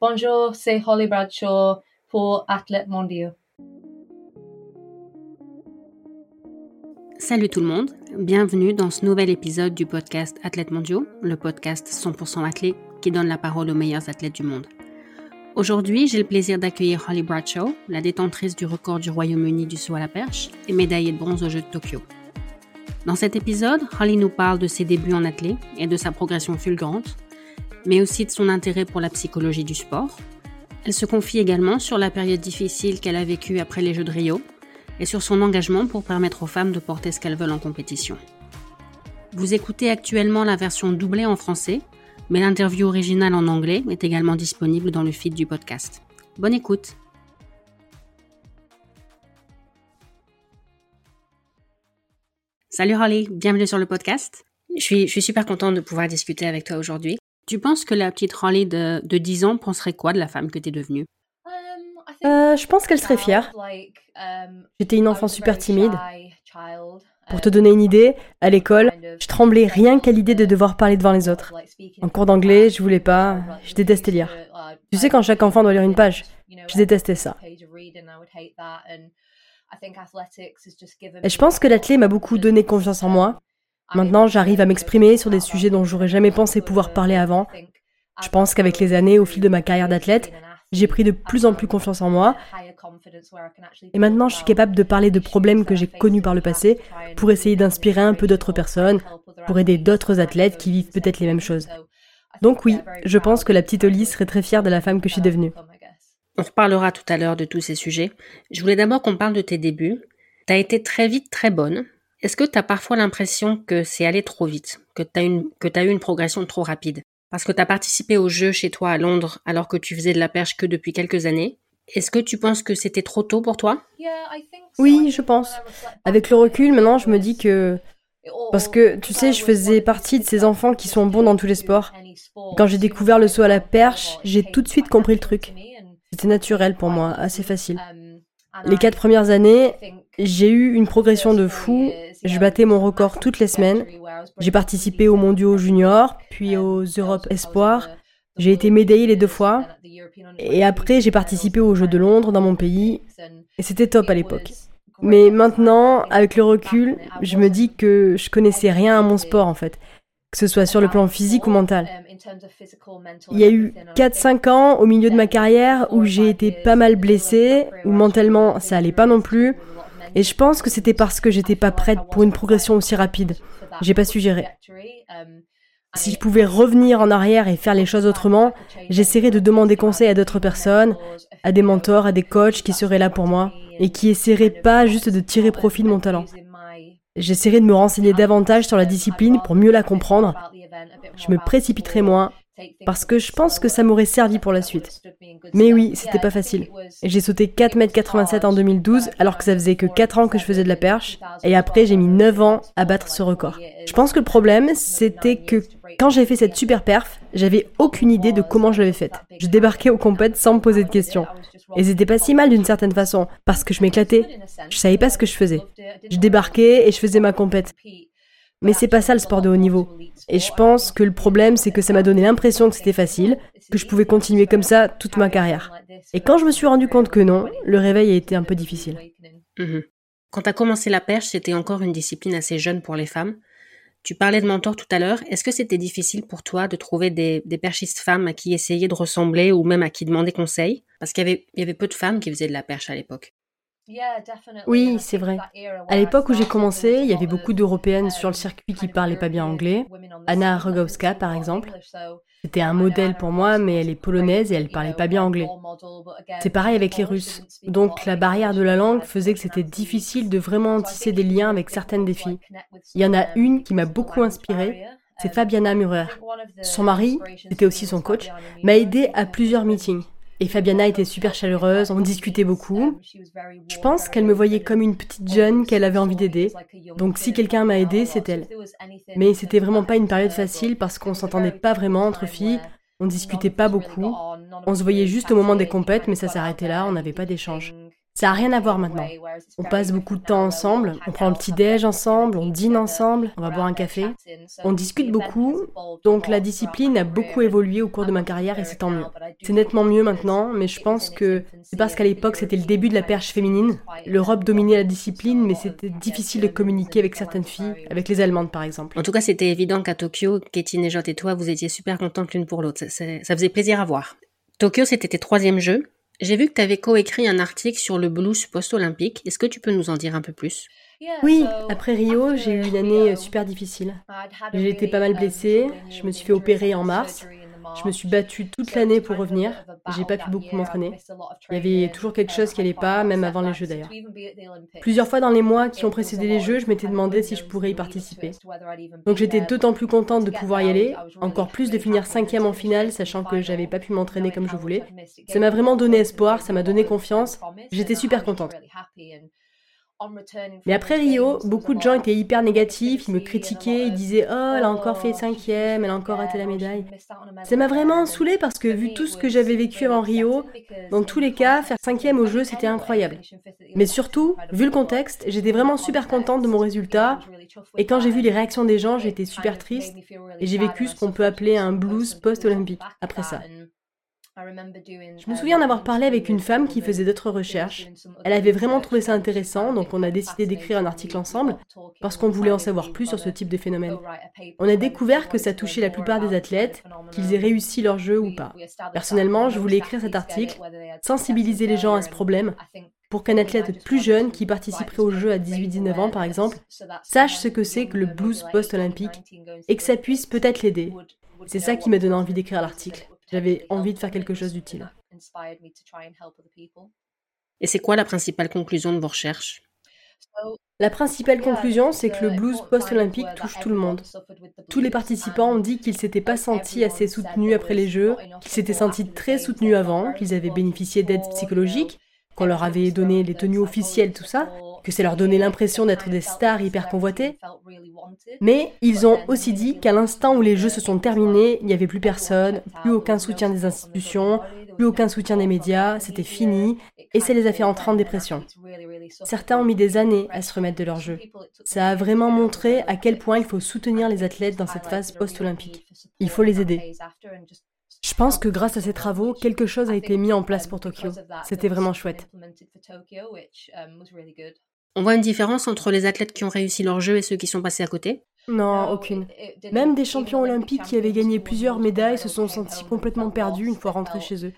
Bonjour, c'est Holly Bradshaw pour Athlètes Mondiaux. Salut tout le monde, bienvenue dans ce nouvel épisode du podcast Athlètes mondiaux, le podcast 100% athlète qui donne la parole aux meilleurs athlètes du monde. Aujourd'hui, j'ai le plaisir d'accueillir Holly Bradshaw, la détentrice du record du Royaume-Uni du saut à la perche et médaillée de bronze aux Jeux de Tokyo. Dans cet épisode, Holly nous parle de ses débuts en athlète et de sa progression fulgurante, mais aussi de son intérêt pour la psychologie du sport. Elle se confie également sur la période difficile qu'elle a vécue après les Jeux de Rio et sur son engagement pour permettre aux femmes de porter ce qu'elles veulent en compétition. Vous écoutez actuellement la version doublée en français, mais l'interview originale en anglais est également disponible dans le feed du podcast. Bonne écoute Salut Holly, bienvenue sur le podcast. Je suis, je suis super contente de pouvoir discuter avec toi aujourd'hui. Tu penses que la petite Holly de, de 10 ans penserait quoi de la femme que tu es devenue euh, je pense qu'elle serait fière. J'étais une enfant super timide. Pour te donner une idée, à l'école, je tremblais rien qu'à l'idée de devoir parler devant les autres. En cours d'anglais, je voulais pas, je détestais lire. Tu sais quand chaque enfant doit lire une page, je détestais ça. Et je pense que l'athlète m'a beaucoup donné confiance en moi. Maintenant, j'arrive à m'exprimer sur des sujets dont j'aurais jamais pensé pouvoir parler avant. Je pense qu'avec les années, au fil de ma carrière d'athlète, j'ai pris de plus en plus confiance en moi. Et maintenant, je suis capable de parler de problèmes que j'ai connus par le passé pour essayer d'inspirer un peu d'autres personnes, pour aider d'autres athlètes qui vivent peut-être les mêmes choses. Donc oui, je pense que la petite Oli serait très fière de la femme que je suis devenue. On reparlera tout à l'heure de tous ces sujets. Je voulais d'abord qu'on parle de tes débuts. Tu as été très vite très bonne. Est-ce que tu as parfois l'impression que c'est allé trop vite, que tu as, as eu une progression trop rapide? Parce que tu as participé au jeu chez toi à Londres alors que tu faisais de la perche que depuis quelques années. Est-ce que tu penses que c'était trop tôt pour toi? Oui, je pense. Avec le recul, maintenant, je me dis que... Parce que, tu sais, je faisais partie de ces enfants qui sont bons dans tous les sports. Quand j'ai découvert le saut à la perche, j'ai tout de suite compris le truc. C'était naturel pour moi, assez facile. Les quatre premières années, j'ai eu une progression de fou. Je battais mon record toutes les semaines. J'ai participé aux mondiaux juniors, puis aux Europe Espoirs. J'ai été médaillée les deux fois. Et après, j'ai participé aux Jeux de Londres dans mon pays. Et c'était top à l'époque. Mais maintenant, avec le recul, je me dis que je connaissais rien à mon sport en fait que ce soit sur le plan physique ou mental. Il y a eu 4-5 ans au milieu de ma carrière où j'ai été pas mal blessée, où mentalement ça allait pas non plus, et je pense que c'était parce que j'étais pas prête pour une progression aussi rapide. J'ai pas su gérer. Si je pouvais revenir en arrière et faire les choses autrement, j'essaierais de demander conseil à d'autres personnes, à des mentors, à des coachs qui seraient là pour moi et qui essaieraient pas juste de tirer profit de mon talent. J'essaierai de me renseigner davantage sur la discipline pour mieux la comprendre. Je me précipiterai moins parce que je pense que ça m'aurait servi pour la suite. Mais oui, c'était pas facile. J'ai sauté 4m87 en 2012 alors que ça faisait que 4 ans que je faisais de la perche et après j'ai mis 9 ans à battre ce record. Je pense que le problème c'était que quand j'ai fait cette super perf, j'avais aucune idée de comment je l'avais faite. Je débarquais au compète sans me poser de questions. Et c'était pas si mal d'une certaine façon, parce que je m'éclatais. Je savais pas ce que je faisais. Je débarquais et je faisais ma compète. Mais c'est pas ça le sport de haut niveau. Et je pense que le problème, c'est que ça m'a donné l'impression que c'était facile, que je pouvais continuer comme ça toute ma carrière. Et quand je me suis rendu compte que non, le réveil a été un peu difficile. Mhm. Quand tu as commencé la perche, c'était encore une discipline assez jeune pour les femmes. Tu parlais de mentor tout à l'heure. Est-ce que c'était difficile pour toi de trouver des, perchistes femmes à qui essayer de ressembler ou même à qui demander conseil? Parce qu'il y y avait peu de femmes qui faisaient de la perche à l'époque. Oui, c'est vrai. À l'époque où j'ai commencé, il y avait beaucoup d'Européennes sur le circuit qui parlaient pas bien anglais. Anna Rogowska, par exemple. C'était un modèle pour moi, mais elle est polonaise et elle parlait pas bien anglais. C'est pareil avec les Russes. Donc la barrière de la langue faisait que c'était difficile de vraiment tisser des liens avec certaines des filles. Il y en a une qui m'a beaucoup inspirée, c'est Fabiana Murer. Son mari, c'était aussi son coach, m'a aidé à plusieurs meetings. Et Fabiana était super chaleureuse, on discutait beaucoup. Je pense qu'elle me voyait comme une petite jeune qu'elle avait envie d'aider. Donc si quelqu'un m'a aidé, c'est elle. Mais c'était vraiment pas une période facile parce qu'on s'entendait pas vraiment entre filles, on discutait pas beaucoup. On se voyait juste au moment des compètes, mais ça s'arrêtait là, on n'avait pas d'échange. Ça n'a rien à voir maintenant. On passe beaucoup de temps ensemble, on prend le petit-déj ensemble, on dîne ensemble, on va boire un café. On discute beaucoup, donc la discipline a beaucoup évolué au cours de ma carrière et c'est tant mieux. C'est nettement mieux maintenant, mais je pense que c'est parce qu'à l'époque c'était le début de la perche féminine. L'Europe dominait la discipline, mais c'était difficile de communiquer avec certaines filles, avec les Allemandes par exemple. En tout cas, c'était évident qu'à Tokyo, Katie Nejot et toi, vous étiez super contentes l'une pour l'autre. Ça, faisait plaisir à voir. Tokyo, c'était tes troisième jeux. J'ai vu que tu avais coécrit un article sur le blues post-olympique. Est-ce que tu peux nous en dire un peu plus? Oui, après Rio, j'ai eu une année super difficile. J'ai été pas mal blessée, je me suis fait opérer en mars, je me suis battue toute l'année pour revenir. J'ai pas pu beaucoup m'entraîner. Il y avait toujours quelque chose qui allait pas, même avant les Jeux d'ailleurs. Plusieurs fois dans les mois qui ont précédé les Jeux, je m'étais demandé si je pourrais y participer. Donc j'étais d'autant plus contente de pouvoir y aller, encore plus de finir cinquième en finale, sachant que j'avais pas pu m'entraîner comme je voulais. Ça m'a vraiment donné espoir, ça m'a donné confiance. J'étais super contente. Mais après Rio, beaucoup de gens étaient hyper négatifs, ils me critiquaient, ils disaient Oh, elle a encore fait cinquième, elle a encore raté la médaille. Ça m'a vraiment saoulé parce que vu tout ce que j'avais vécu avant Rio, dans tous les cas, faire cinquième au jeu, c'était incroyable. Mais surtout, vu le contexte, j'étais vraiment super contente de mon résultat. Et quand j'ai vu les réactions des gens, j'étais super triste et j'ai vécu ce qu'on peut appeler un blues post-olympique après ça. Je me souviens d'avoir parlé avec une femme qui faisait d'autres recherches. Elle avait vraiment trouvé ça intéressant, donc on a décidé d'écrire un article ensemble parce qu'on voulait en savoir plus sur ce type de phénomène. On a découvert que ça touchait la plupart des athlètes, qu'ils aient réussi leur jeu ou pas. Personnellement, je voulais écrire cet article, sensibiliser les gens à ce problème, pour qu'un athlète plus jeune qui participerait au jeu à 18-19 ans par exemple, sache ce que c'est que le blues post-olympique et que ça puisse peut-être l'aider. C'est ça qui m'a donné envie d'écrire l'article. J'avais envie de faire quelque chose d'utile. Et c'est quoi la principale conclusion de vos recherches? La principale conclusion, c'est que le blues post-olympique touche tout le monde. Tous les participants ont dit qu'ils s'étaient pas sentis assez soutenus après les Jeux, qu'ils s'étaient sentis très soutenus avant, qu'ils avaient bénéficié d'aide psychologique, qu'on leur avait donné les tenues officielles, tout ça, que ça leur donnait l'impression d'être des stars hyper convoitées. Mais ils ont aussi dit qu'à l'instant où les jeux se sont terminés, il n'y avait plus personne, plus aucun soutien des institutions, plus aucun soutien des médias, c'était fini, et ça les a fait entrer en dépression. Certains ont mis des années à se remettre de leur jeu. Ça a vraiment montré à quel point il faut soutenir les athlètes dans cette phase post-olympique. Il faut les aider. Je pense que grâce à ces travaux, quelque chose a été mis en place pour Tokyo. C'était vraiment chouette. On voit une différence entre les athlètes qui ont réussi leur jeu et ceux qui sont passés à côté? Non, aucune. Même des champions olympiques qui avaient gagné plusieurs médailles se sont sentis complètement perdus une fois rentrés chez eux.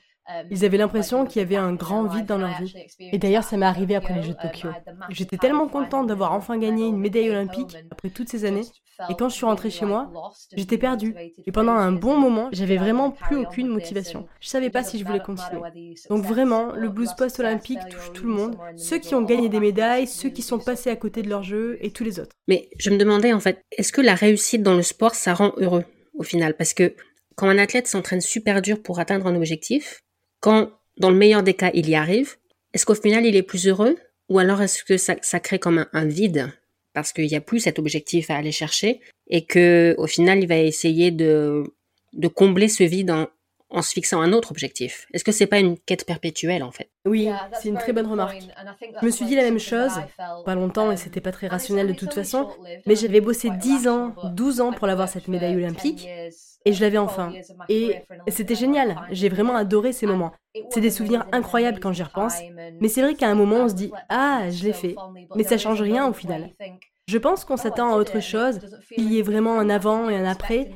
Ils avaient l'impression qu'il y avait un grand vide dans leur vie. Et d'ailleurs, ça m'est arrivé après les Jeux de Tokyo. J'étais tellement contente d'avoir enfin gagné une médaille olympique après toutes ces années. Et quand je suis rentrée chez moi, j'étais perdue. Et pendant un bon moment, j'avais vraiment plus aucune motivation. Je savais pas si je voulais continuer. Donc vraiment, le blues post-olympique touche tout le monde. Ceux qui ont gagné des médailles, ceux qui sont passés à côté de leur jeu et tous les autres. Mais je me demandais en fait, est-ce que la réussite dans le sport, ça rend heureux au final? Parce que quand un athlète s'entraîne super dur pour atteindre un objectif, quand dans le meilleur des cas il y arrive, est-ce qu'au final il est plus heureux? Ou alors est-ce que ça, crée comme un vide? Parce qu'il n'y a plus cet objectif à aller chercher et que au final il va essayer de, combler ce vide en, en se fixant un autre objectif. Est-ce que c'est pas une quête perpétuelle en fait? Oui, c'est une très bonne remarque. Je me suis dit la même chose, pas longtemps et c'était pas très rationnel de toute façon, mais j'avais bossé 10 ans, 12 ans pour l'avoir cette médaille olympique et je l'avais enfin. Et c'était génial, j'ai vraiment adoré ces moments. C'est des souvenirs incroyables quand j'y repense, mais c'est vrai qu'à un moment on se dit Ah, je l'ai fait, mais ça change rien au final. Je pense qu'on s'attend à autre chose, qu'il y ait vraiment un avant et un après,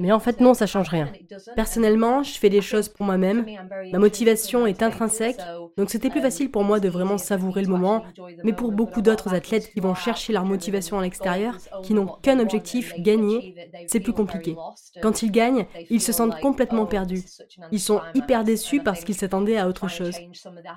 mais en fait non, ça change rien. Personnellement, je fais des choses pour moi-même, ma motivation est intrinsèque, donc c'était plus facile pour moi de vraiment savourer le moment, mais pour beaucoup d'autres athlètes qui vont chercher leur motivation à l'extérieur, qui n'ont qu'un objectif, gagner, c'est plus compliqué. Quand ils gagnent, ils se sentent complètement perdus. Ils sont hyper déçus parce qu'ils s'attendaient à autre chose.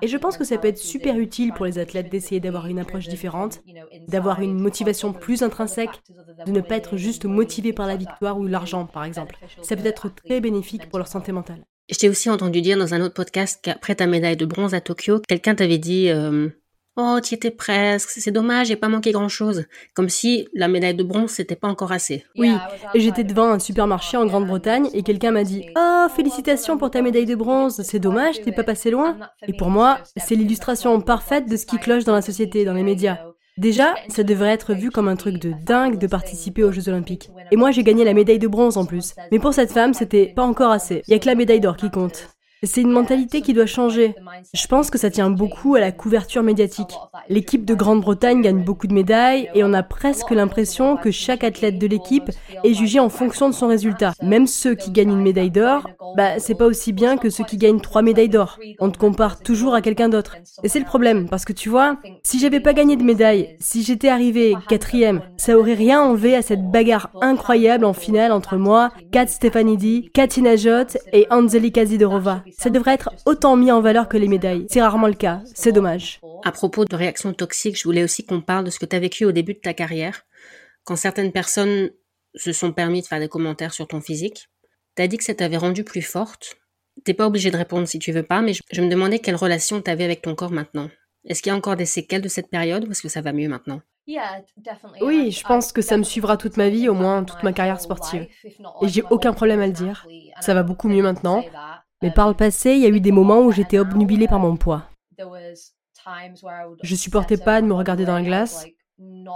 Et je pense que ça peut être super utile pour les athlètes d'essayer d'avoir une approche différente, d'avoir une motivation motivation plus intrinsèque, de ne pas être juste motivé par la victoire ou l'argent, par exemple. Ça peut être très bénéfique pour leur santé mentale. Je t'ai aussi entendu dire dans un autre podcast qu'après ta médaille de bronze à Tokyo, quelqu'un t'avait dit euh, Oh, tu étais presque, c'est dommage, j'ai pas manqué grand chose. Comme si la médaille de bronze, c'était pas encore assez. Oui, et j'étais devant un supermarché en Grande-Bretagne et quelqu'un m'a dit Oh, félicitations pour ta médaille de bronze, c'est dommage, t'es pas passé loin. Et pour moi, c'est l'illustration parfaite de ce qui cloche dans la société, dans les médias. Déjà, ça devrait être vu comme un truc de dingue de participer aux Jeux Olympiques. Et moi, j'ai gagné la médaille de bronze en plus. Mais pour cette femme, c'était pas encore assez. Il y a que la médaille d'or qui compte. C'est une mentalité qui doit changer. Je pense que ça tient beaucoup à la couverture médiatique. L'équipe de Grande-Bretagne gagne beaucoup de médailles et on a presque l'impression que chaque athlète de l'équipe est jugé en fonction de son résultat. Même ceux qui gagnent une médaille d'or, bah c'est pas aussi bien que ceux qui gagnent trois médailles d'or. On te compare toujours à quelqu'un d'autre. Et c'est le problème parce que tu vois, si j'avais pas gagné de médaille, si j'étais arrivé quatrième, ça aurait rien enlevé à cette bagarre incroyable en finale entre moi, Kat Stefanidi, Katina Jot et Anzelika Zidorova. Ça devrait être autant mis en valeur que les médailles. C'est rarement le cas. C'est dommage. À propos de réactions toxiques, je voulais aussi qu'on parle de ce que tu as vécu au début de ta carrière, quand certaines personnes se sont permis de faire des commentaires sur ton physique. T'as dit que ça t'avait rendu plus forte. T'es pas obligé de répondre si tu veux pas, mais je, me demandais quelle relation t'avais avec ton corps maintenant. Est-ce qu'il y a encore des séquelles de cette période ou est-ce que ça va mieux maintenant? Oui, je pense que ça me suivra toute ma vie, au moins toute ma carrière sportive. Et j'ai aucun problème à le dire. Ça va beaucoup mieux maintenant. Mais par le passé, il y a eu des moments où j'étais obnubilée par mon poids. Je supportais pas de me regarder dans la glace,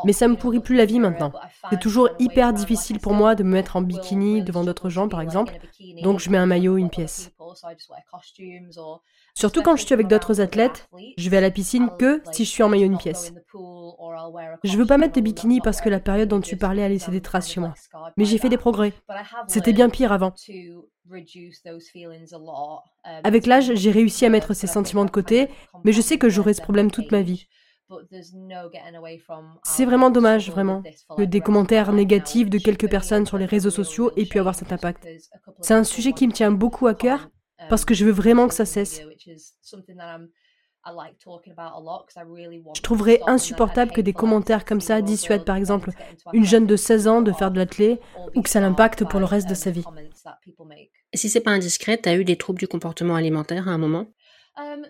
mais ça me pourrit plus la vie maintenant. C'est toujours hyper difficile pour moi de me mettre en bikini devant d'autres gens, par exemple. Donc je mets un maillot, une pièce. Surtout quand je suis avec d'autres athlètes, je vais à la piscine que si je suis en maillot, une pièce. Je veux pas mettre de bikini parce que la période dont tu parlais a laissé des traces chez moi. Mais j'ai fait des progrès. C'était bien pire avant. Avec l'âge, j'ai réussi à mettre ces sentiments de côté, mais je sais que j'aurai ce problème toute ma vie. C'est vraiment dommage, vraiment, que des commentaires négatifs de quelques personnes sur les réseaux sociaux aient pu avoir cet impact. C'est un sujet qui me tient beaucoup à cœur parce que je veux vraiment que ça cesse. Je trouverais insupportable que des commentaires comme ça dissuadent par exemple une jeune de 16 ans de faire de l'athlète ou que ça l'impacte pour le reste de sa vie. Et si c'est pas indiscret, t'as eu des troubles du comportement alimentaire à un moment? Um,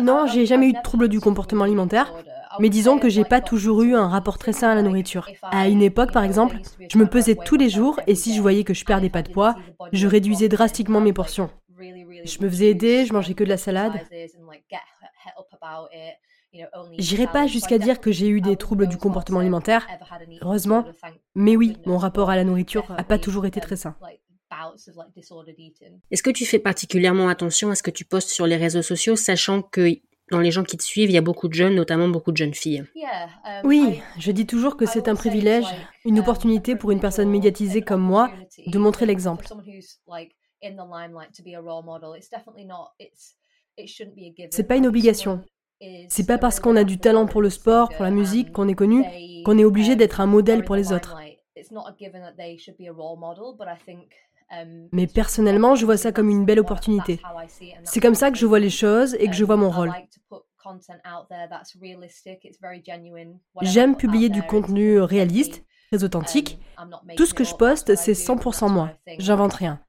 Non, j'ai jamais eu de troubles du comportement alimentaire, mais disons que j'ai pas toujours eu un rapport très sain à la nourriture. À une époque, par exemple, je me pesais tous les jours et si je voyais que je perdais pas de poids, je réduisais drastiquement mes portions. Je me faisais aider, je mangeais que de la salade. J'irai pas jusqu'à dire que j'ai eu des troubles du comportement alimentaire, heureusement, mais oui, mon rapport à la nourriture a pas toujours été très sain. Est-ce que tu fais particulièrement attention à ce que tu postes sur les réseaux sociaux, sachant que dans les gens qui te suivent, il y a beaucoup de jeunes, notamment beaucoup de jeunes filles? Um, oui, je dis toujours que c'est un privilège, une opportunité pour une personne médiatisée comme moi de montrer l'exemple. C'est pas une obligation. C'est pas parce qu'on a du talent pour le sport, pour la musique, qu'on est connu, qu'on est obligé d'être un modèle pour les autres. Um, Mais personnellement, je vois ça comme une belle opportunité. C'est comme ça que je vois les choses et que je vois mon rôle. J'aime publier du contenu réaliste, très authentique. Um, Tout ce que je poste, c'est 100% moi. J'invente rien.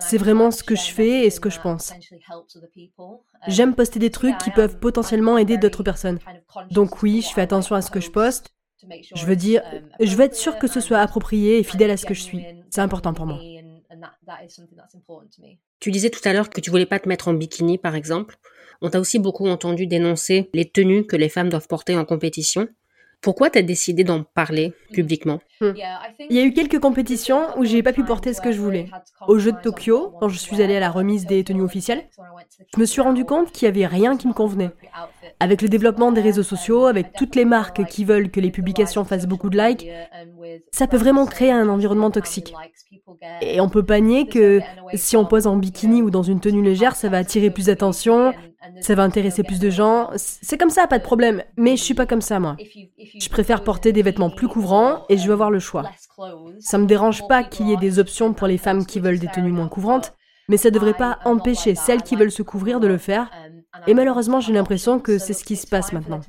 C'est vraiment ce que je fais et ce que je pense. Um, J'aime poster des trucs qui peuvent potentiellement aider d'autres personnes. Donc oui, je fais attention à ce que je poste. Je veux dire, je veux être sûr que ce soit approprié et fidèle à ce que je suis. C'est important pour moi. Tu disais tout à l'heure que tu voulais pas te mettre en bikini, par exemple. On t'a aussi beaucoup entendu dénoncer les tenues que les femmes doivent porter en compétition. Pourquoi tu décidé d'en parler publiquement? Il y a eu quelques compétitions où j'ai pas pu porter ce que je voulais. Au jeu de Tokyo, quand je suis allée à la remise des tenues officielles, je me suis rendu compte qu'il y avait rien qui me convenait. Avec le développement des réseaux sociaux, avec toutes les marques qui veulent que les publications fassent beaucoup de likes, ça peut vraiment créer un environnement toxique. Et on peut pas nier que si on pose en bikini ou dans une tenue légère, ça va attirer plus d'attention, ça va intéresser plus de gens. C'est comme ça, pas de problème. Mais je suis pas comme ça, moi. Je préfère porter des vêtements plus couvrants et je veux avoir le choix. Ça me dérange pas qu'il y ait des options pour les femmes qui veulent des tenues moins couvrantes, mais ça devrait pas empêcher celles qui veulent se couvrir de le faire. Et malheureusement, j'ai l'impression que c'est ce qui se passe maintenant.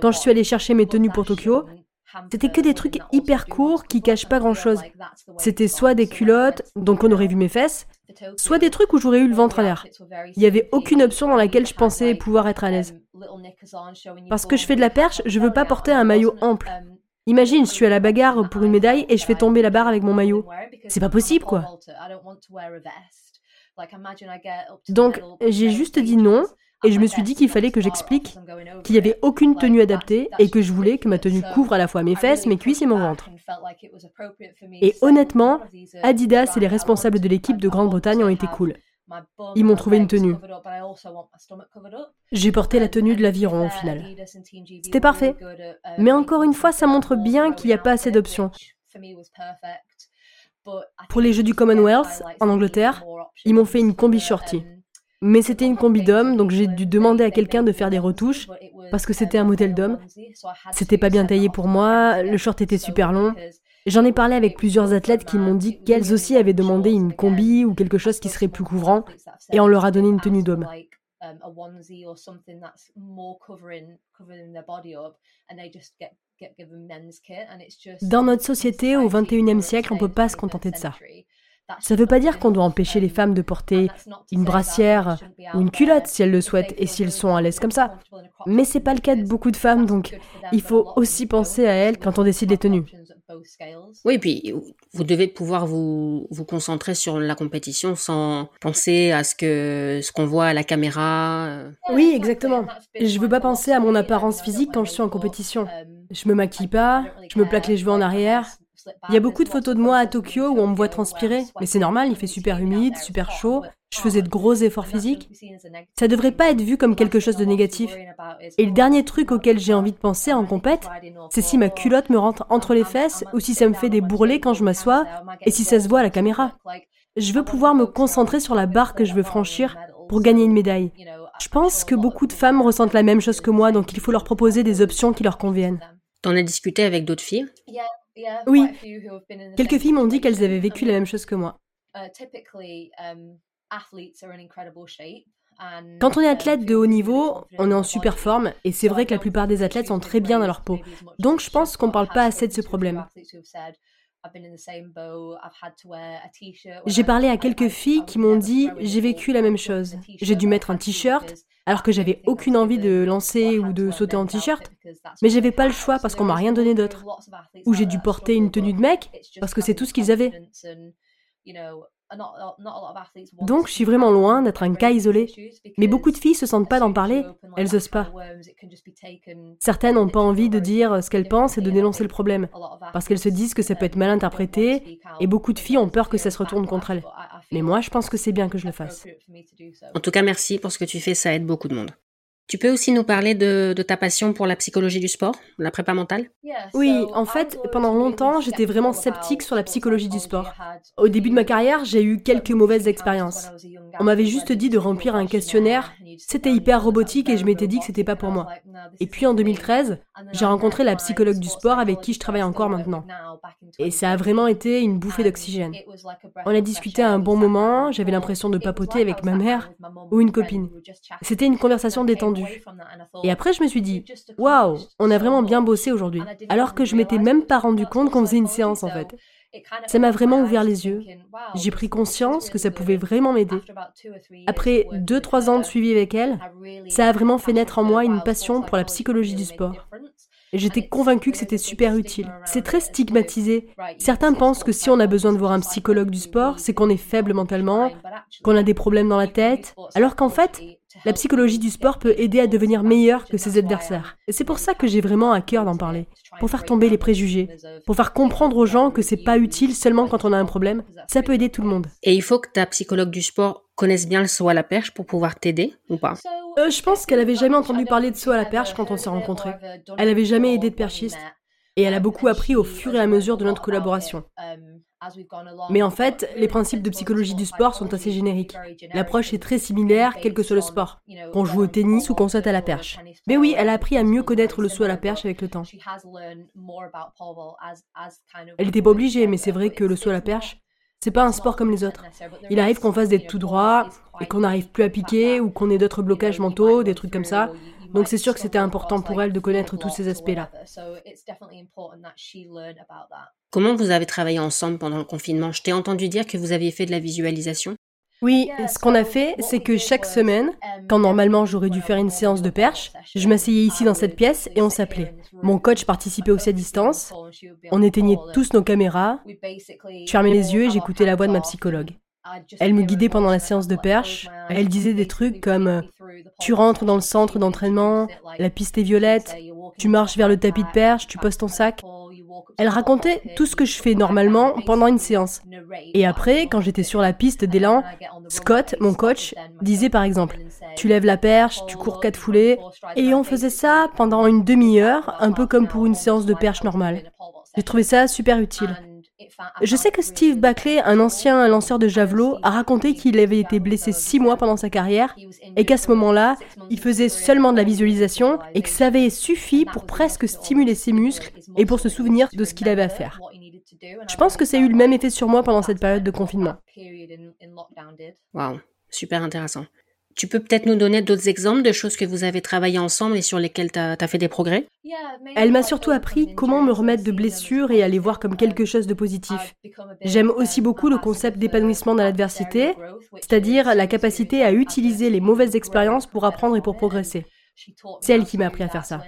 Quand je suis allée chercher mes tenues pour Tokyo, c'était que des trucs hyper courts qui cachent pas grand chose. C'était soit des culottes, donc on aurait vu mes fesses, soit des trucs où j'aurais eu le ventre à l'air. Il n'y avait aucune option dans laquelle je pensais pouvoir être à l'aise. Parce que je fais de la perche, je veux pas porter un maillot ample. Imagine, je suis à la bagarre pour une médaille et je fais tomber la barre avec mon maillot. C'est pas possible, quoi. Donc, j'ai juste dit non, et je me suis dit qu'il fallait que j'explique qu'il n'y avait aucune tenue adaptée et que je voulais que ma tenue couvre à la fois mes fesses, mes cuisses et mon ventre. Et honnêtement, Adidas et les responsables de l'équipe de Grande-Bretagne ont été cool. Ils m'ont trouvé une tenue. J'ai porté la tenue de l'aviron au final. C'était parfait. Mais encore une fois, ça montre bien qu'il n'y a pas assez d'options. Pour les Jeux du Commonwealth, en Angleterre, ils m'ont fait une combi shorty. Mais c'était une combi d'homme, donc j'ai dû demander à quelqu'un de faire des retouches, parce que c'était un modèle d'homme. C'était pas bien taillé pour moi, le short était super long. J'en ai parlé avec plusieurs athlètes qui m'ont dit qu'elles aussi avaient demandé une combi ou quelque chose qui serait plus couvrant, et on leur a donné une tenue d'homme. Dans notre société, au XXIe siècle, on ne peut pas se contenter de ça. Ça ne veut pas dire qu'on doit empêcher les femmes de porter une brassière ou une culotte si elles le souhaitent et si elles sont à l'aise comme ça. Mais c'est pas le cas de beaucoup de femmes, donc il faut aussi penser à elles quand on décide les tenues. Oui, puis vous devez pouvoir vous, vous concentrer sur la compétition sans penser à ce que ce qu'on voit à la caméra. Oui, exactement. Je veux pas penser à mon apparence physique quand je suis en compétition. Je me maquille pas, je me plaque les cheveux en arrière, il y a beaucoup de photos de moi à Tokyo où on me voit transpirer, mais c'est normal, il fait super humide, super chaud, je faisais de gros efforts physiques. Ça devrait pas être vu comme quelque chose de négatif. Et le dernier truc auquel j'ai envie de penser en compète, c'est si ma culotte me rentre entre les fesses ou si ça me fait des bourrelets quand je m'assois et si ça se voit à la caméra. Je veux pouvoir me concentrer sur la barre que je veux franchir pour gagner une médaille. Je pense que beaucoup de femmes ressentent la même chose que moi, donc il faut leur proposer des options qui leur conviennent. T'en as discuté avec d'autres filles? Oui. Quelques filles m'ont dit qu'elles avaient vécu la même chose que moi. Uh, um, Quand on est athlète de haut niveau, on est en super forme et c'est vrai que la plupart des athlètes sont très bien dans leur peau. Donc je pense qu'on ne parle pas assez de ce problème. J'ai parlé à quelques filles qui m'ont dit j'ai vécu la même chose. J'ai dû mettre un t-shirt alors que j'avais aucune envie de lancer ou de sauter en t-shirt. Mais j'avais pas le choix parce qu'on m'a rien donné d'autre. Ou j'ai dû porter une tenue de mec parce que c'est tout ce qu'ils avaient. Donc je suis vraiment loin d'être un cas isolé. Mais beaucoup de filles se sentent pas d'en parler, elles osent pas. Certaines n'ont pas envie de dire ce qu'elles pensent et de dénoncer le problème, parce qu'elles se disent que ça peut être mal interprété, et beaucoup de filles ont peur que ça se retourne contre elles. Mais moi, je pense que c'est bien que je le fasse. En tout cas, merci pour ce que tu fais, ça aide beaucoup de monde. Tu peux aussi nous parler de, ta passion pour la psychologie du sport, la prépa mentale? Oui, en fait, pendant longtemps, j'étais vraiment sceptique sur la psychologie du sport. Au début de ma carrière, j'ai eu quelques mauvaises expériences. On m'avait juste dit de remplir un questionnaire, c'était hyper robotique et je m'étais dit que c'était pas pour moi. Et puis en 2013, j'ai rencontré la psychologue du sport avec qui je travaille encore maintenant. Et ça a vraiment été une bouffée d'oxygène. On a discuté un bon moment, j'avais l'impression de papoter avec ma mère ou une copine. C'était une conversation détendue. Et après, je me suis dit, waouh, on a vraiment bien bossé aujourd'hui. Alors que je m'étais même pas rendu compte qu'on faisait une séance en fait. Ça m'a vraiment ouvert les yeux. J'ai pris conscience que ça pouvait vraiment m'aider. Après 2-3 ans de suivi avec elle, ça a vraiment fait naître en moi une passion pour la psychologie du sport. J'étais convaincue que c'était super utile. C'est très stigmatisé. Certains pensent que si on a besoin de voir un psychologue du sport, c'est qu'on est faible mentalement, qu'on a des problèmes dans la tête, alors qu'en fait, la psychologie du sport peut aider à devenir meilleur que ses adversaires. Et c'est pour ça que j'ai vraiment à cœur d'en parler. Pour faire tomber les préjugés. Pour faire comprendre aux gens que c'est pas utile seulement quand on a un problème. Ça peut aider tout le monde. Et il faut que ta psychologue du sport connaisse bien le saut à la perche pour pouvoir t'aider ou pas? Euh, Je pense qu'elle avait jamais entendu parler de saut à la perche quand on s'est rencontrés. Elle avait jamais aidé de perchiste. Et elle a beaucoup appris au fur et à mesure de notre collaboration. Mais en fait, les principes de psychologie du sport sont assez génériques. L'approche est très similaire, quel que soit le sport, qu'on joue au tennis ou qu'on saute à la perche. Mais oui, elle a appris à mieux connaître le saut à la perche avec le temps. Elle n'était pas obligée, mais c'est vrai que le saut à la perche, c'est pas un sport comme les autres. Il arrive qu'on fasse des tout droit et qu'on n'arrive plus à piquer ou qu'on ait d'autres blocages mentaux, des trucs comme ça. Donc c'est sûr que c'était important pour elle de connaître tous ces aspects-là. Comment vous avez travaillé ensemble pendant le confinement? Je t'ai entendu dire que vous aviez fait de la visualisation. Oui, ce qu'on a fait, c'est que chaque semaine, quand normalement j'aurais dû faire une séance de perche, je m'asseyais ici dans cette pièce et on s'appelait. Mon coach participait aussi à distance. On éteignait tous nos caméras. Je fermais les yeux et j'écoutais la voix de ma psychologue. Elle me guidait pendant la séance de perche. Elle disait des trucs comme tu rentres dans le centre d'entraînement, la piste est violette, tu marches vers le tapis de perche, tu poses ton sac. Elle racontait tout ce que je fais normalement pendant une séance. Et après, quand j'étais sur la piste d'élan, Scott, mon coach, disait par exemple, tu lèves la perche, tu cours quatre foulées, et on faisait ça pendant une demi-heure, un peu comme pour une séance de perche normale. J'ai trouvé ça super utile. Je sais que Steve Buckley, un ancien lanceur de javelot, a raconté qu'il avait été blessé six mois pendant sa carrière et qu'à ce moment-là, il faisait seulement de la visualisation et que ça avait suffi pour presque stimuler ses muscles et pour se souvenir de ce qu'il avait à faire. Je pense que ça a eu le même effet sur moi pendant cette période de confinement. Wow, super intéressant. Tu peux peut-être nous donner d'autres exemples de choses que vous avez travaillé ensemble et sur lesquelles tu as, fait des progrès? Elle m'a surtout appris comment me remettre de blessures et à les voir comme quelque chose de positif. J'aime aussi beaucoup le concept d'épanouissement dans l'adversité, c'est-à-dire la capacité à utiliser les mauvaises expériences pour apprendre et pour progresser. C'est elle qui m'a appris à faire ça.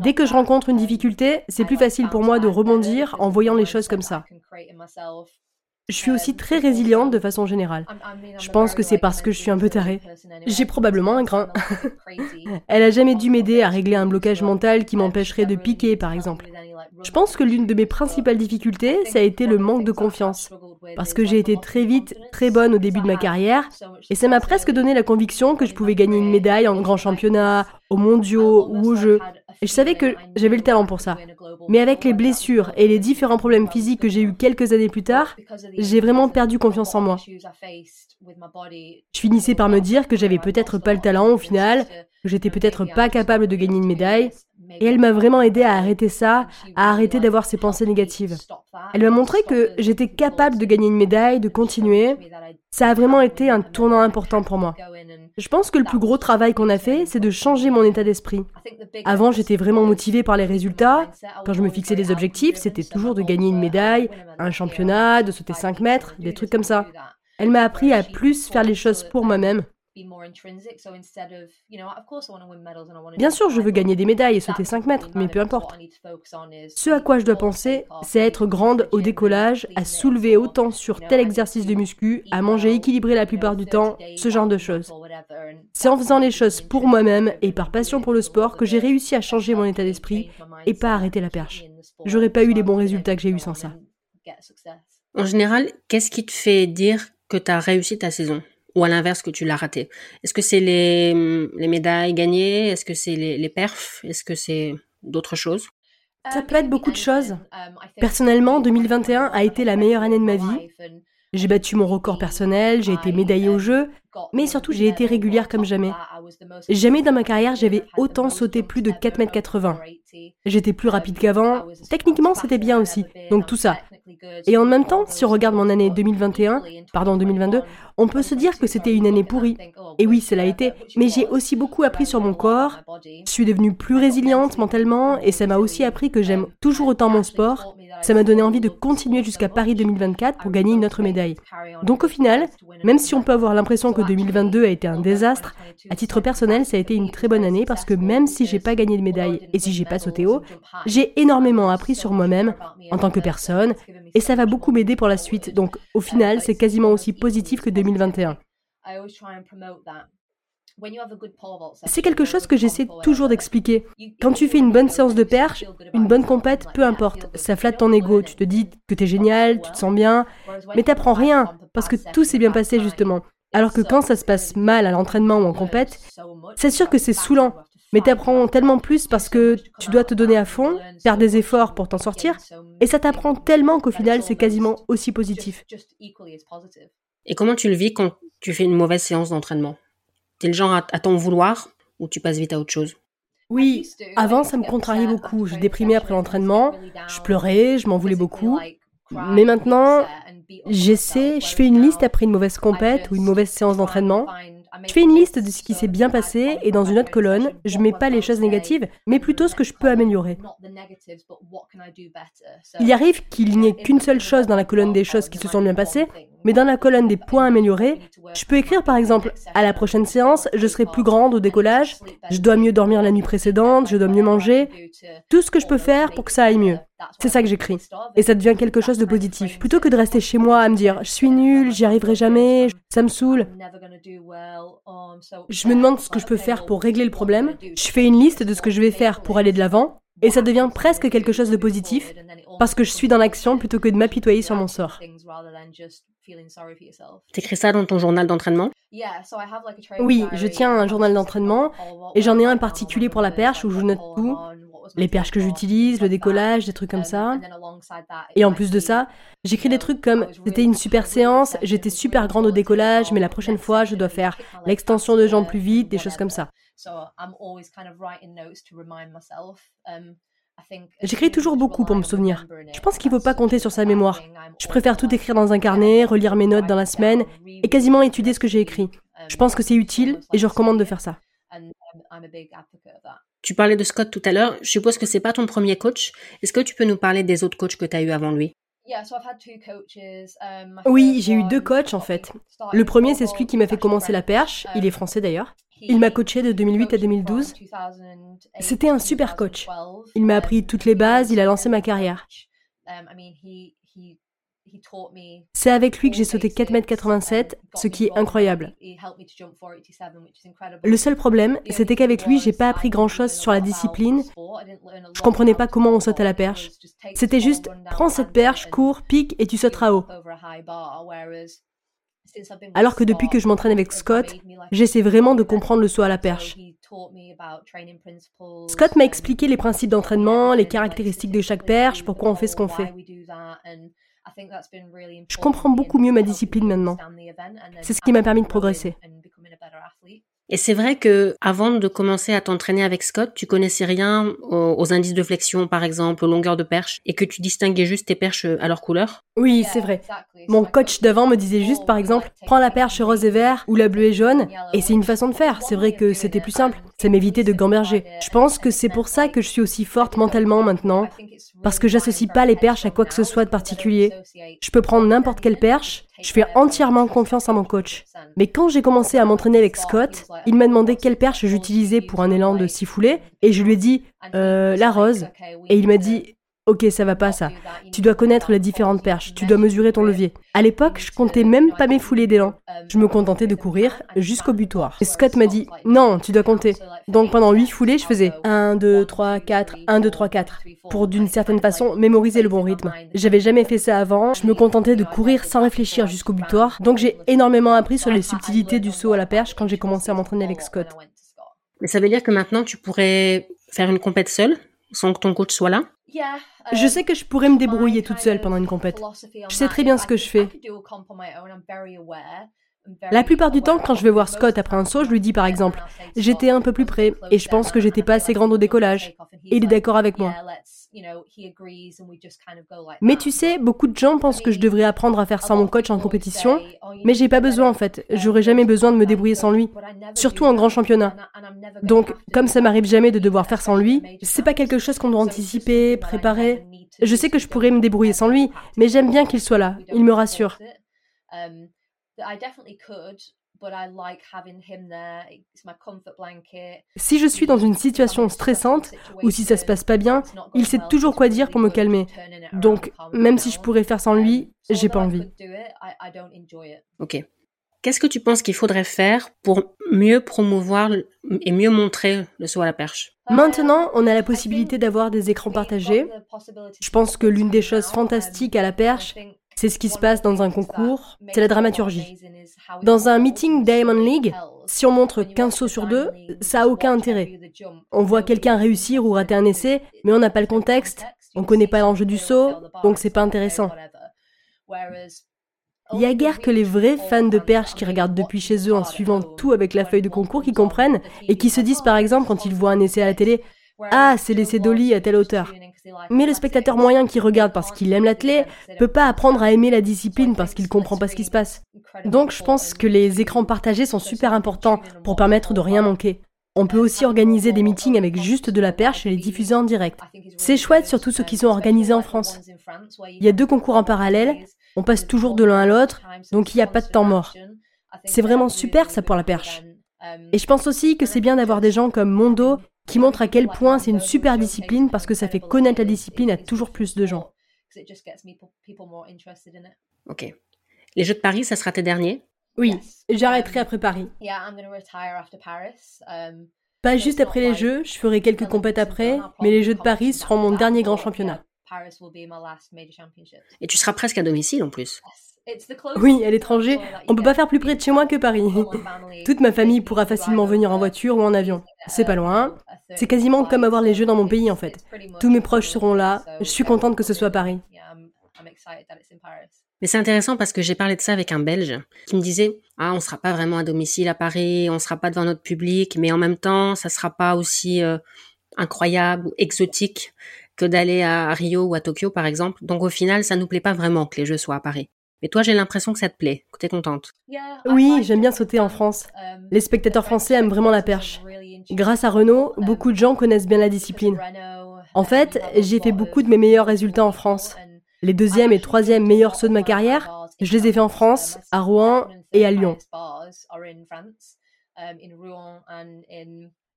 Dès que je rencontre une difficulté, c'est plus facile pour moi de rebondir en voyant les choses comme ça. Je suis aussi très résiliente de façon générale. Je pense que c'est parce que je suis un peu tarée. J'ai probablement un grain. Elle a jamais dû m'aider à régler un blocage mental qui m'empêcherait de piquer, par exemple. Je pense que l'une de mes principales difficultés, ça a été le manque de confiance. Parce que j'ai été très vite très bonne au début de ma carrière, et ça m'a presque donné la conviction que je pouvais gagner une médaille en grand championnat, aux mondiaux ou aux jeux. Et je savais que j'avais le talent pour ça. Mais avec les blessures et les différents problèmes physiques que j'ai eus quelques années plus tard, j'ai vraiment perdu confiance en moi. Je finissais par me dire que j'avais peut-être pas le talent au final, que j'étais peut-être pas capable de gagner une médaille, et elle m'a vraiment aidé à arrêter ça, à arrêter d'avoir ces pensées négatives. Elle m'a montré que j'étais capable de gagner une médaille, de continuer. Ça a vraiment été un tournant important pour moi. Je pense que le plus gros travail qu'on a fait, c'est de changer mon état d'esprit. Avant, j'étais vraiment motivée par les résultats. Quand je me fixais des objectifs, c'était toujours de gagner une médaille, un championnat, de sauter 5 mètres, des trucs comme ça. Elle m'a appris à plus faire les choses pour moi-même. Bien sûr, je veux gagner des médailles et sauter 5 mètres, mais peu importe. Ce à quoi je dois penser, c'est être grande au décollage, à soulever autant sur tel exercice de muscu, à manger équilibré la plupart du temps, ce genre de choses. C'est en faisant les choses pour moi-même et par passion pour le sport que j'ai réussi à changer mon état d'esprit et pas arrêter la perche. J'aurais pas eu les bons résultats que j'ai eu sans ça. En général, qu'est-ce qui te fait dire que tu as réussi ta saison ou à l'inverse que tu l'as raté. Est-ce que c'est les, les, médailles gagnées? Est-ce que c'est les, les perfs? Est-ce que c'est d'autres choses? Ça peut être beaucoup de choses. Personnellement, 2021 a été la meilleure année de ma vie. J'ai battu mon record personnel, j'ai été médaillée au jeu, mais surtout j'ai été régulière comme jamais. Jamais dans ma carrière j'avais autant sauté plus de 4,80 m. J'étais plus rapide qu'avant, techniquement c'était bien aussi, donc tout ça. Et en même temps, si on regarde mon année 2021, pardon 2022, on peut se dire que c'était une année pourrie. Et oui, cela a été, mais j'ai aussi beaucoup appris sur mon corps. Je suis devenue plus résiliente mentalement et ça m'a aussi appris que j'aime toujours autant mon sport. Ça m'a donné envie de continuer jusqu'à Paris 2024 pour gagner une autre médaille. Donc au final, même si on peut avoir l'impression que 2022 a été un désastre, à titre personnel, ça a été une très bonne année parce que même si j'ai pas gagné de médaille et si j'ai pas sauté haut, j'ai énormément appris sur moi-même en tant que personne et ça va beaucoup m'aider pour la suite. Donc au final, c'est quasiment aussi positif que 2021. C'est quelque chose que j'essaie toujours d'expliquer. Quand tu fais une bonne séance de perche, une bonne compète, peu importe, ça flatte ton ego, tu te dis que t'es génial, tu te sens bien, mais t'apprends rien, parce que tout s'est bien passé justement. Alors que quand ça se passe mal à l'entraînement ou en compète, c'est sûr que c'est saoulant, mais t'apprends tellement plus parce que tu dois te donner à fond, faire des efforts pour t'en sortir, et ça t'apprend tellement qu'au final c'est quasiment aussi positif. Et comment tu le vis quand tu fais une mauvaise séance d'entraînement? T'es le genre à, t'en vouloir ou tu passes vite à autre chose? Oui, avant ça me contrariait beaucoup. Je déprimais après l'entraînement, je pleurais, je m'en voulais beaucoup. Mais maintenant, j'essaie, je fais une liste après une mauvaise compète ou une mauvaise séance d'entraînement. Je fais une liste de ce qui s'est bien passé et dans une autre colonne, je mets pas les choses négatives, mais plutôt ce que je peux améliorer. Il arrive qu'il n'y ait qu'une seule chose dans la colonne des choses qui se sont bien passées, mais dans la colonne des points améliorés, je peux écrire par exemple à la prochaine séance, je serai plus grande au décollage, je dois mieux dormir la nuit précédente, je dois mieux manger, tout ce que je peux faire pour que ça aille mieux. C'est ça que j'écris. Et ça devient quelque chose de positif. Plutôt que de rester chez moi à me dire je suis nulle, j'y arriverai jamais, ça me saoule. Je me demande ce que je peux faire pour régler le problème. Je fais une liste de ce que je vais faire pour aller de l'avant. Et ça devient presque quelque chose de positif parce que je suis dans l'action plutôt que de m'apitoyer sur mon sort. T'écris ça dans ton journal d'entraînement? Oui, je tiens un journal d'entraînement et j'en ai un particulier pour la perche où je note tout, les perches que j'utilise, le décollage, des trucs comme ça. Et en plus de ça, j'écris des trucs comme c'était une super séance, j'étais super grande au décollage, mais la prochaine fois, je dois faire l'extension de jambes plus vite, des choses comme ça. J'écris toujours beaucoup pour me souvenir. Je pense qu'il ne faut pas compter sur sa mémoire. Je préfère tout écrire dans un carnet, relire mes notes dans la semaine et quasiment étudier ce que j'ai écrit. Je pense que c'est utile et je recommande de faire ça. Tu parlais de Scott tout à l'heure. Je suppose que c'est pas ton premier coach. Est-ce que tu peux nous parler des autres coachs que tu as eu avant lui? Oui, j'ai eu deux coachs en fait. Le premier, c'est celui qui m'a fait commencer la perche. Il est français d'ailleurs. Il m'a coaché de 2008 à 2012. C'était un super coach. Il m'a appris toutes les bases, il a lancé ma carrière. C'est avec lui que j'ai sauté 4,87 m, ce qui est incroyable. Le seul problème, c'était qu'avec lui, j'ai pas appris grand-chose sur la discipline. Je comprenais pas comment on saute à la perche. C'était juste, prends cette perche, cours, pique et tu sauteras haut. Alors que depuis que je m'entraîne avec Scott, j'essaie vraiment de comprendre le saut à la perche. Scott m'a expliqué les principes d'entraînement, les caractéristiques de chaque perche, pourquoi on fait ce qu'on fait. Je comprends beaucoup mieux ma discipline maintenant. C'est ce qui m'a permis de progresser. Et c'est vrai que avant de commencer à t'entraîner avec Scott, tu connaissais rien aux, indices de flexion, par exemple, aux longueurs de perche, et que tu distinguais juste tes perches à leur couleur? Oui, c'est vrai. Mon coach d'avant me disait juste, par exemple, prends la perche rose et vert ou la bleue et jaune, et c'est une façon de faire. C'est vrai que c'était plus simple. Ça m'évitait de gamberger. Je pense que c'est pour ça que je suis aussi forte mentalement maintenant, parce que j'associe pas les perches à quoi que ce soit de particulier. Je peux prendre n'importe quelle perche, je fais entièrement confiance à mon coach. Mais quand j'ai commencé à m'entraîner avec Scott, il m'a demandé quelle perche j'utilisais pour un élan de six et je lui ai dit euh, la rose. Et il m'a dit Ok, ça va pas ça. Tu dois connaître les différentes perches, tu dois mesurer ton levier. À l'époque, je comptais même pas mes foulées d'élan. Je me contentais de courir jusqu'au butoir. Et Scott m'a dit Non, tu dois compter. Donc pendant 8 foulées, je faisais 1, 2, 3, 4, 1, 2, 3, 4. Pour d'une certaine façon mémoriser le bon rythme. J'avais jamais fait ça avant, je me contentais de courir sans réfléchir jusqu'au butoir. Donc j'ai énormément appris sur les subtilités du saut à la perche quand j'ai commencé à m'entraîner avec Scott. Mais ça veut dire que maintenant tu pourrais faire une compète seule sans que ton coach soit là? Je sais que je pourrais me débrouiller toute seule pendant une compète. Je sais très bien ce que je fais. La plupart du temps, quand je vais voir Scott après un saut, je lui dis par exemple, j'étais un peu plus près et je pense que j'étais pas assez grande au décollage. Et il est d'accord avec moi. Mais tu sais, beaucoup de gens pensent que je devrais apprendre à faire sans mon coach en compétition, mais j'ai pas besoin en fait. J'aurais jamais besoin de me débrouiller sans lui, surtout en grand championnat. Donc, comme ça m'arrive jamais de devoir faire sans lui, c'est pas quelque chose qu'on doit anticiper, préparer. Je sais que je pourrais me débrouiller sans lui, mais j'aime bien qu'il soit là. Il me rassure. Si je suis dans une situation stressante ou si ça se passe pas bien, il sait toujours quoi dire pour me calmer. Donc, même si je pourrais faire sans lui, j'ai pas envie. Ok. Qu'est-ce que tu penses qu'il faudrait faire pour mieux promouvoir et mieux montrer le saut à la perche? Maintenant, on a la possibilité d'avoir des écrans partagés. Je pense que l'une des choses fantastiques à la perche, c'est ce qui se passe dans un concours, c'est la dramaturgie. Dans un meeting Diamond League, si on montre qu'un saut sur deux, ça a aucun intérêt. On voit quelqu'un réussir ou rater un essai, mais on n'a pas le contexte, on connaît pas l'enjeu du saut, donc c'est pas intéressant. Il y a guère que les vrais fans de perche qui regardent depuis chez eux en suivant tout avec la feuille de concours qui comprennent et qui se disent par exemple quand ils voient un essai à la télé Ah, c'est l'essai d'Oli à telle hauteur. Mais le spectateur moyen qui regarde parce qu'il aime l'athlète peut pas apprendre à aimer la discipline parce qu'il comprend pas ce qui se passe. Donc je pense que les écrans partagés sont super importants pour permettre de rien manquer. On peut aussi organiser des meetings avec juste de la perche et les diffuser en direct. C'est chouette, surtout ceux qui sont organisés en France. Il y a deux concours en parallèle, on passe toujours de l'un à l'autre, donc il n'y a pas de temps mort. C'est vraiment super ça pour la perche. Et je pense aussi que c'est bien d'avoir des gens comme Mondo qui montrent à quel point c'est une super discipline parce que ça fait connaître la discipline à toujours plus de gens. Ok. Les Jeux de Paris, ça sera tes derniers? Oui, j'arrêterai après Paris. Pas juste après les Jeux, je ferai quelques compètes après, mais les Jeux de Paris seront mon dernier grand championnat. Et tu seras presque à domicile en plus. Oui, à l'étranger, on peut pas faire plus près de chez moi que Paris. Toute ma famille pourra facilement venir en voiture ou en avion. C'est pas loin. C'est quasiment comme avoir les jeux dans mon pays en fait. Tous mes proches seront là. Je suis contente que ce soit Paris. Mais c'est intéressant parce que j'ai parlé de ça avec un Belge qui me disait ah on sera pas vraiment à domicile à Paris, on sera pas devant notre public, mais en même temps ça sera pas aussi euh, incroyable ou exotique que d'aller à Rio ou à Tokyo par exemple. Donc au final ça nous plaît pas vraiment que les jeux soient à Paris. Mais toi, j'ai l'impression que ça te plaît, que tu es contente. Oui, j'aime bien sauter en France. Les spectateurs français aiment vraiment la perche. Grâce à Renault, beaucoup de gens connaissent bien la discipline. En fait, j'ai fait beaucoup de mes meilleurs résultats en France. Les deuxième et troisième meilleurs sauts de ma carrière, je les ai faits en France, à Rouen et à Lyon.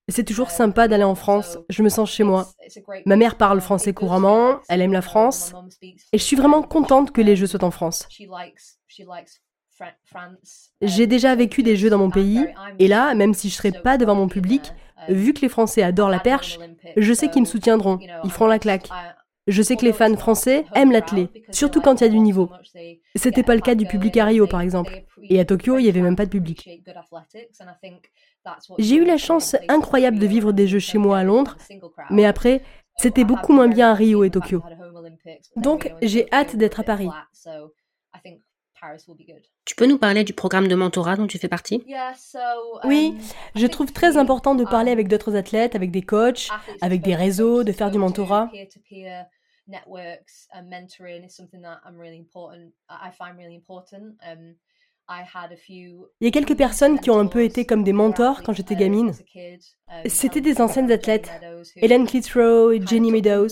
C'est toujours sympa d'aller en France, je me sens chez moi. Ma mère parle français couramment, elle aime la France, et je suis vraiment contente que les Jeux soient en France. J'ai déjà vécu des Jeux dans mon pays, et là, même si je ne serai pas devant mon public, vu que les Français adorent la perche, je sais qu'ils me soutiendront, ils feront la claque. Je sais que les fans français aiment l'athlète, surtout quand il y a du niveau. C'était pas le cas du public à Rio, par exemple. Et à Tokyo, il n'y avait même pas de public. J'ai eu la chance incroyable de vivre des Jeux chez moi à Londres, mais après, c'était beaucoup moins bien à Rio et Tokyo. Donc, j'ai hâte d'être à Paris. Tu peux nous parler du programme de mentorat dont tu fais partie? Oui, je trouve très important de parler avec d'autres athlètes, avec des coachs, avec des réseaux, de faire du mentorat. networks and mentoring is something that I'm really important. I find really important. Um, Il y a quelques personnes qui ont un peu été comme des mentors quand j'étais gamine. C'était des anciennes athlètes, Helen Clitheroe et Jenny Meadows.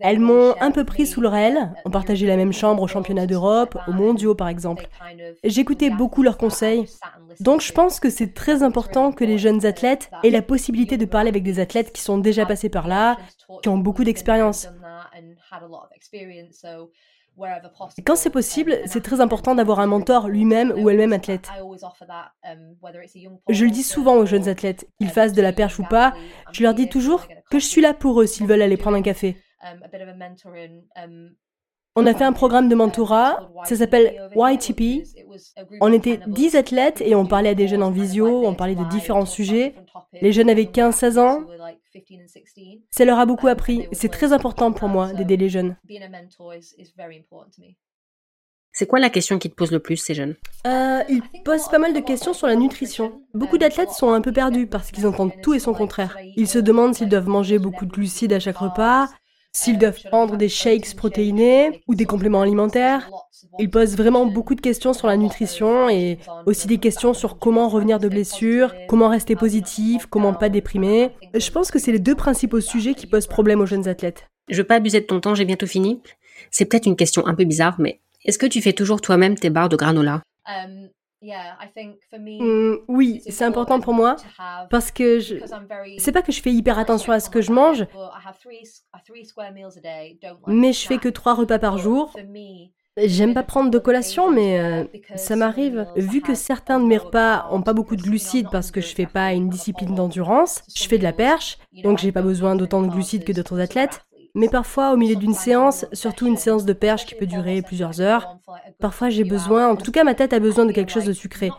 Elles m'ont un peu pris sous leur aile, on partageait la même chambre au championnat d'Europe, aux mondiaux par exemple. J'écoutais beaucoup leurs conseils. Donc je pense que c'est très important que les jeunes athlètes aient la possibilité de parler avec des athlètes qui sont déjà passés par là, qui ont beaucoup d'expérience. Quand c'est possible, c'est très important d'avoir un mentor lui-même ou elle-même athlète. Je le dis souvent aux jeunes athlètes, qu'ils fassent de la perche ou pas, je leur dis toujours que je suis là pour eux s'ils veulent aller prendre un café. On a fait un programme de mentorat, ça s'appelle YTP. On était 10 athlètes et on parlait à des jeunes en visio, on parlait de différents sujets. Les jeunes avaient 15-16 ans. Ça leur a beaucoup appris. C'est très important pour moi d'aider les jeunes. C'est quoi la question qui te pose le plus, ces jeunes? Euh, Ils posent pas mal de questions sur la nutrition. Beaucoup d'athlètes sont un peu perdus parce qu'ils entendent tout et son contraire. Ils se demandent s'ils doivent manger beaucoup de glucides à chaque repas, s'ils doivent prendre des shakes protéinés ou des compléments alimentaires. Ils posent vraiment beaucoup de questions sur la nutrition et aussi des questions sur comment revenir de blessures, comment rester positif, comment pas déprimer. Je pense que c'est les deux principaux sujets qui posent problème aux jeunes athlètes. Je veux pas abuser de ton temps, j'ai bientôt fini. C'est peut-être une question un peu bizarre, mais est-ce que tu fais toujours toi-même tes barres de granola? Um, Mm, oui, c'est important pour moi parce que je... c'est pas que je fais hyper attention à ce que je mange, mais je fais que trois repas par jour. J'aime pas prendre de collation, mais euh, ça m'arrive. Vu que certains de mes repas ont pas beaucoup de glucides parce que je fais pas une discipline d'endurance, je fais de la perche, donc j'ai pas besoin d'autant de glucides que d'autres athlètes. Mais parfois, au milieu d'une séance, surtout une séance de perche qui peut durer plusieurs heures, parfois j'ai besoin, en tout cas ma tête a besoin de quelque chose de sucré.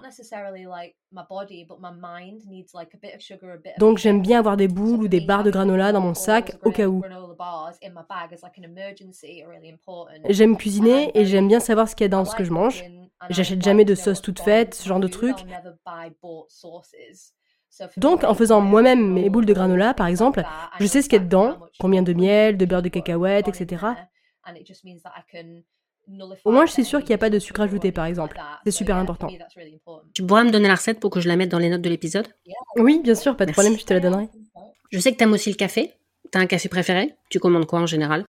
Donc j'aime bien avoir des boules ou des barres de granola dans mon sac au cas où. J'aime cuisiner et j'aime bien savoir ce qu'il y a dans ce que je mange. J'achète jamais de sauce toute faite, ce genre de trucs. Donc, en faisant moi-même mes boules de granola, par exemple, je sais ce qu'il y a dedans, combien de miel, de beurre de cacahuète, etc. Au moins, je suis sûre qu'il n'y a pas de sucre ajouté, par exemple. C'est super important. Tu pourras me donner la recette pour que je la mette dans les notes de l'épisode? Oui, bien sûr, pas de problème, je te la donnerai. Je sais que tu aimes aussi le café. T'as un café préféré? Tu commandes quoi en général?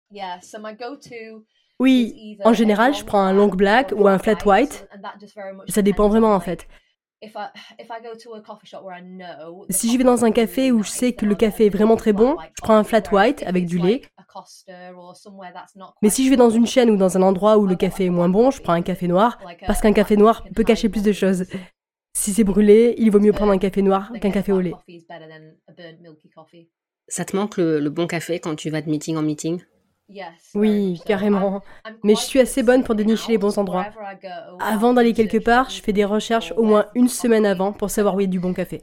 Oui, en général, je prends un long black ou un flat white. Ça dépend vraiment en fait. Si je vais dans un café où je sais que le café est vraiment très bon, je prends un flat white avec du lait. Mais si je vais dans une chaîne ou dans un endroit où le café est moins bon, je prends un café noir, parce qu'un café noir peut cacher plus de choses. Si c'est brûlé, il vaut mieux prendre un café noir qu'un café au lait. Ça te manque le, le bon café quand tu vas de meeting en meeting? Oui, carrément. Mais je suis assez bonne pour dénicher les bons endroits. Avant d'aller quelque part, je fais des recherches au moins une semaine avant pour savoir où il y a du bon café.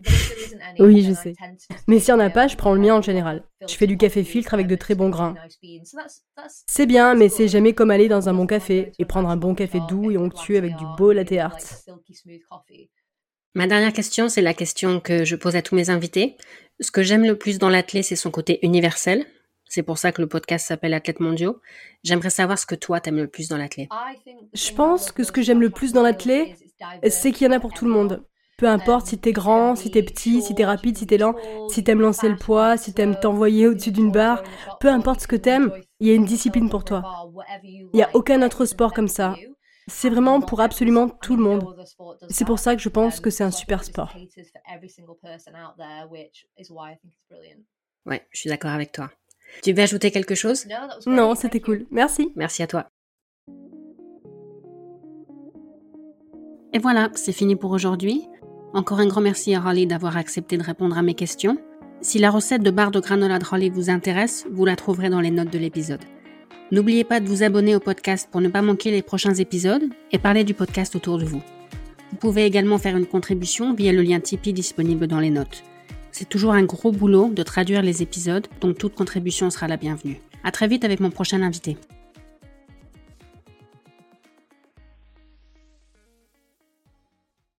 Oui, je sais. Mais s'il n'y en a pas, je prends le mien en général. Je fais du café filtre avec de très bons grains. C'est bien, mais c'est jamais comme aller dans un bon café et prendre un bon café doux et onctueux avec du beau latte art. Ma dernière question, c'est la question que je pose à tous mes invités. Ce que j'aime le plus dans l'athlète, c'est son côté universel. C'est pour ça que le podcast s'appelle Athlètes mondiaux. J'aimerais savoir ce que toi t'aimes le plus dans l'athlète. Je pense que ce que j'aime le plus dans l'athlète, c'est qu'il y en a pour tout le monde. Peu importe si t'es grand, si t'es petit, si t'es rapide, si t'es lent, si t'aimes lancer le poids, si t'aimes t'envoyer au-dessus d'une barre, peu importe ce que t'aimes, il y a une discipline pour toi. Il n'y a aucun autre sport comme ça. C'est vraiment pour absolument tout le monde. C'est pour ça que je pense que c'est un super sport. Ouais, je suis d'accord avec toi. Tu veux ajouter quelque chose? Non, c'était cool. Merci. Merci à toi. Et voilà, c'est fini pour aujourd'hui. Encore un grand merci à Holly d'avoir accepté de répondre à mes questions. Si la recette de barre de granola de Holly vous intéresse, vous la trouverez dans les notes de l'épisode. N'oubliez pas de vous abonner au podcast pour ne pas manquer les prochains épisodes et parler du podcast autour de vous. Vous pouvez également faire une contribution via le lien Tipeee disponible dans les notes. C'est toujours un gros boulot de traduire les épisodes, donc toute contribution sera la bienvenue. À très vite avec mon prochain invité.